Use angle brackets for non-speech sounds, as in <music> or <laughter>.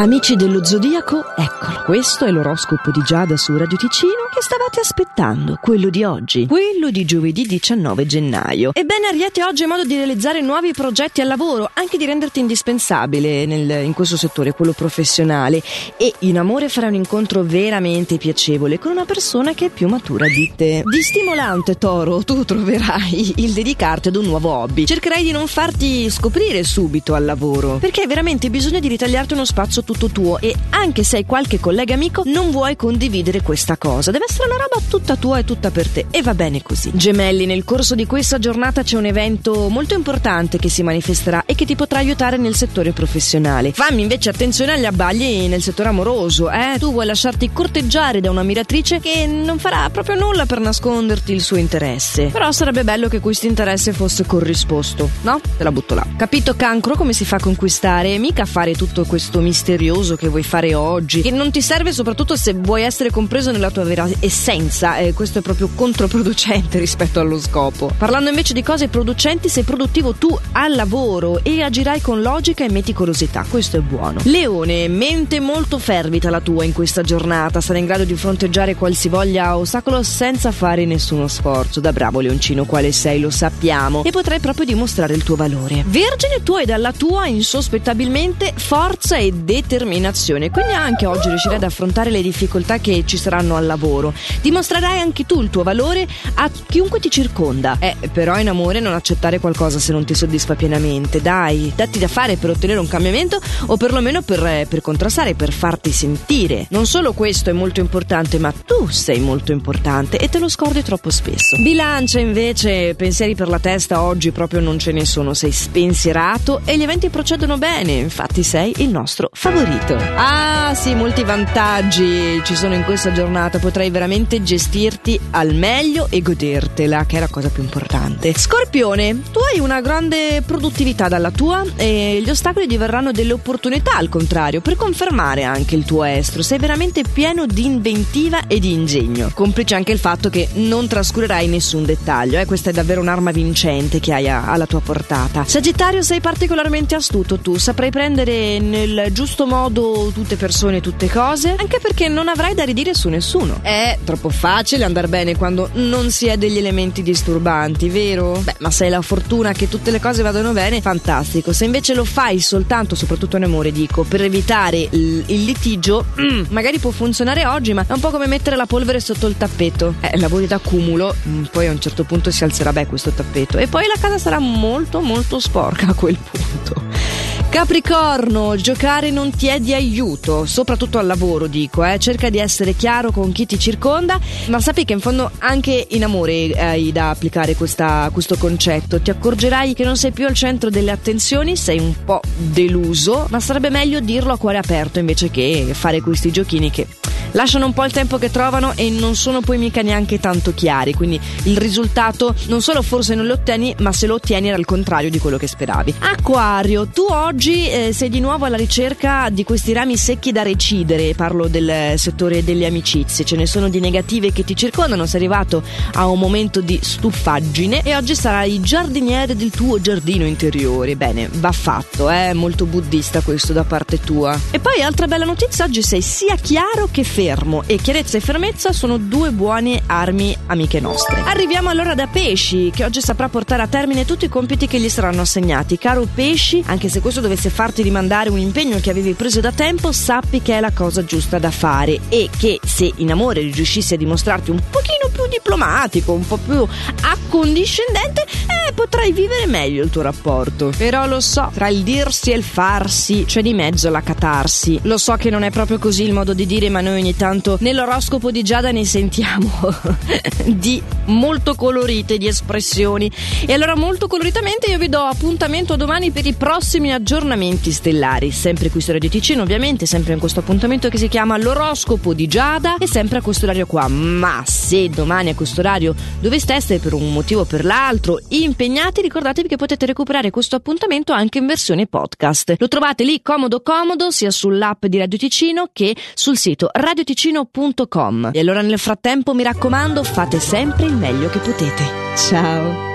Amici dello Zodiaco, eccolo, questo è l'oroscopo di Giada su Radio Ticino che stavate aspettando, quello di oggi, quello di giovedì 19 gennaio. Ebbene Ariete, oggi è modo di realizzare nuovi progetti al lavoro, anche di renderti indispensabile nel, in questo settore, quello professionale e in amore farai un incontro veramente piacevole con una persona che è più matura di te. Di stimolante, Toro, tu troverai il dedicarti ad un nuovo hobby. Cercherai di non farti scoprire subito al lavoro, perché hai veramente bisogno di ritagliarti uno spazio tutto tuo e anche se hai qualche collega amico non vuoi condividere questa cosa. Deve essere una roba tutta tua e tutta per te e va bene così. Gemelli, nel corso di questa giornata c'è un evento molto importante che si manifesterà e che ti potrà aiutare nel settore professionale. Fammi invece attenzione agli abbagli nel settore amoroso, eh? Tu vuoi lasciarti corteggiare da un'ammiratrice che non farà proprio nulla per nasconderti il suo interesse. Però sarebbe bello che questo interesse fosse corrisposto, no? Te la butto là. Capito cancro come si fa a conquistare? Mica fare tutto questo misterio misterioso che vuoi fare oggi, che non ti serve soprattutto se vuoi essere compreso nella tua vera essenza, e questo è proprio controproducente <laughs> rispetto allo scopo. Parlando invece di cose producenti, sei produttivo tu al lavoro e agirai con logica e meticolosità, questo è buono. Leone, mente molto fervita la tua in questa giornata, sarai in grado di fronteggiare qualsivoglia ostacolo senza fare nessuno sforzo. Da bravo leoncino quale sei, lo sappiamo, e potrai proprio dimostrare il tuo valore. Vergine, tu hai dalla tua insospettabilmente forza e determinazione determinazione. Quindi anche oggi riuscirai ad affrontare le difficoltà che ci saranno al lavoro. Dimostrerai anche tu il tuo valore a chiunque ti circonda. Eh, però in amore non accettare qualcosa se non ti soddisfa pienamente. Dai, datti da fare per ottenere un cambiamento o perlomeno per, per contrastare, per farti sentire. Non solo questo è molto importante, ma tu sei molto importante e te lo scordi troppo spesso. Bilancia invece, pensieri per la testa oggi proprio non ce ne sono. Sei spensierato e gli eventi procedono bene. Infatti sei il nostro favorito favorito. Ah sì, molti vantaggi ci sono in questa giornata, potrai veramente gestirti al meglio e godertela, che è la cosa più importante. Scorpione, tu hai una grande produttività dalla tua e gli ostacoli diverranno delle opportunità al contrario, per confermare anche il tuo estro. Sei veramente pieno di inventiva e di ingegno. Complice anche il fatto che non trascurerai nessun dettaglio, eh? questa è davvero un'arma vincente che hai alla tua portata. Sagittario, sei particolarmente astuto tu, saprai prendere nel giusto modo tutte persone, tutte cose, anche perché non avrai da ridire su nessuno. È troppo facile andare bene quando non si è degli elementi disturbanti, vero? Beh, ma se hai la fortuna che tutte le cose vadano bene, fantastico. Se invece lo fai soltanto, soprattutto in amore, dico, per evitare il, il litigio, mm, magari può funzionare oggi, ma è un po' come mettere la polvere sotto il tappeto. Eh, lavori d'accumulo, mm, poi a un certo punto si alzerà beh questo tappeto e poi la casa sarà molto molto sporca a quel punto. Capricorno, giocare non ti è di aiuto, soprattutto al lavoro dico, eh. cerca di essere chiaro con chi ti circonda, ma sappi che in fondo anche in amore hai da applicare questa, questo concetto, ti accorgerai che non sei più al centro delle attenzioni, sei un po' deluso, ma sarebbe meglio dirlo a cuore aperto invece che fare questi giochini che lasciano un po' il tempo che trovano e non sono poi mica neanche tanto chiari. Quindi il risultato non solo forse non lo ottieni, ma se lo ottieni era il contrario di quello che speravi. Acquario, tu oggi eh, sei di nuovo alla ricerca di questi rami secchi da recidere. Parlo del settore delle amicizie, ce ne sono di negative che ti circondano. Sei arrivato a un momento di stufaggine e oggi sarai giardiniere del tuo giardino interiore. Bene, va fatto, è eh? molto buddista questo da parte tua. E poi altra bella notizia, oggi sei sia chiaro che fermo fermo e chiarezza e fermezza sono due buone armi amiche nostre. Arriviamo allora da Pesci, che oggi saprà portare a termine tutti i compiti che gli saranno assegnati. Caro Pesci, anche se questo dovesse farti rimandare un impegno che avevi preso da tempo, sappi che è la cosa giusta da fare e che se in amore riuscissi a dimostrarti un pochino più diplomatico, un po' più accondiscendente, eh, potrai vivere meglio il tuo rapporto. Però lo so, tra il dirsi e il farsi c'è di mezzo la catarsi. Lo so che non è proprio così il modo di dire, ma noi ogni tanto nell'oroscopo di Giada ne sentiamo <laughs> di molto colorite, di espressioni. E allora molto coloritamente io vi do appuntamento domani per i prossimi aggiornamenti stellari, sempre qui su Radio Ticino ovviamente, sempre in questo appuntamento che si chiama l'oroscopo di Giada e sempre a questo orario qua. Ma se domani a questo orario doveste essere per un motivo o per l'altro impegnati, ricordatevi che potete recuperare questo appuntamento anche in versione podcast. Lo trovate lì comodo comodo sia sull'app di Radio Ticino che sul sito radio radioticino.com. E allora nel frattempo mi raccomando fate sempre il meglio che potete. Ciao!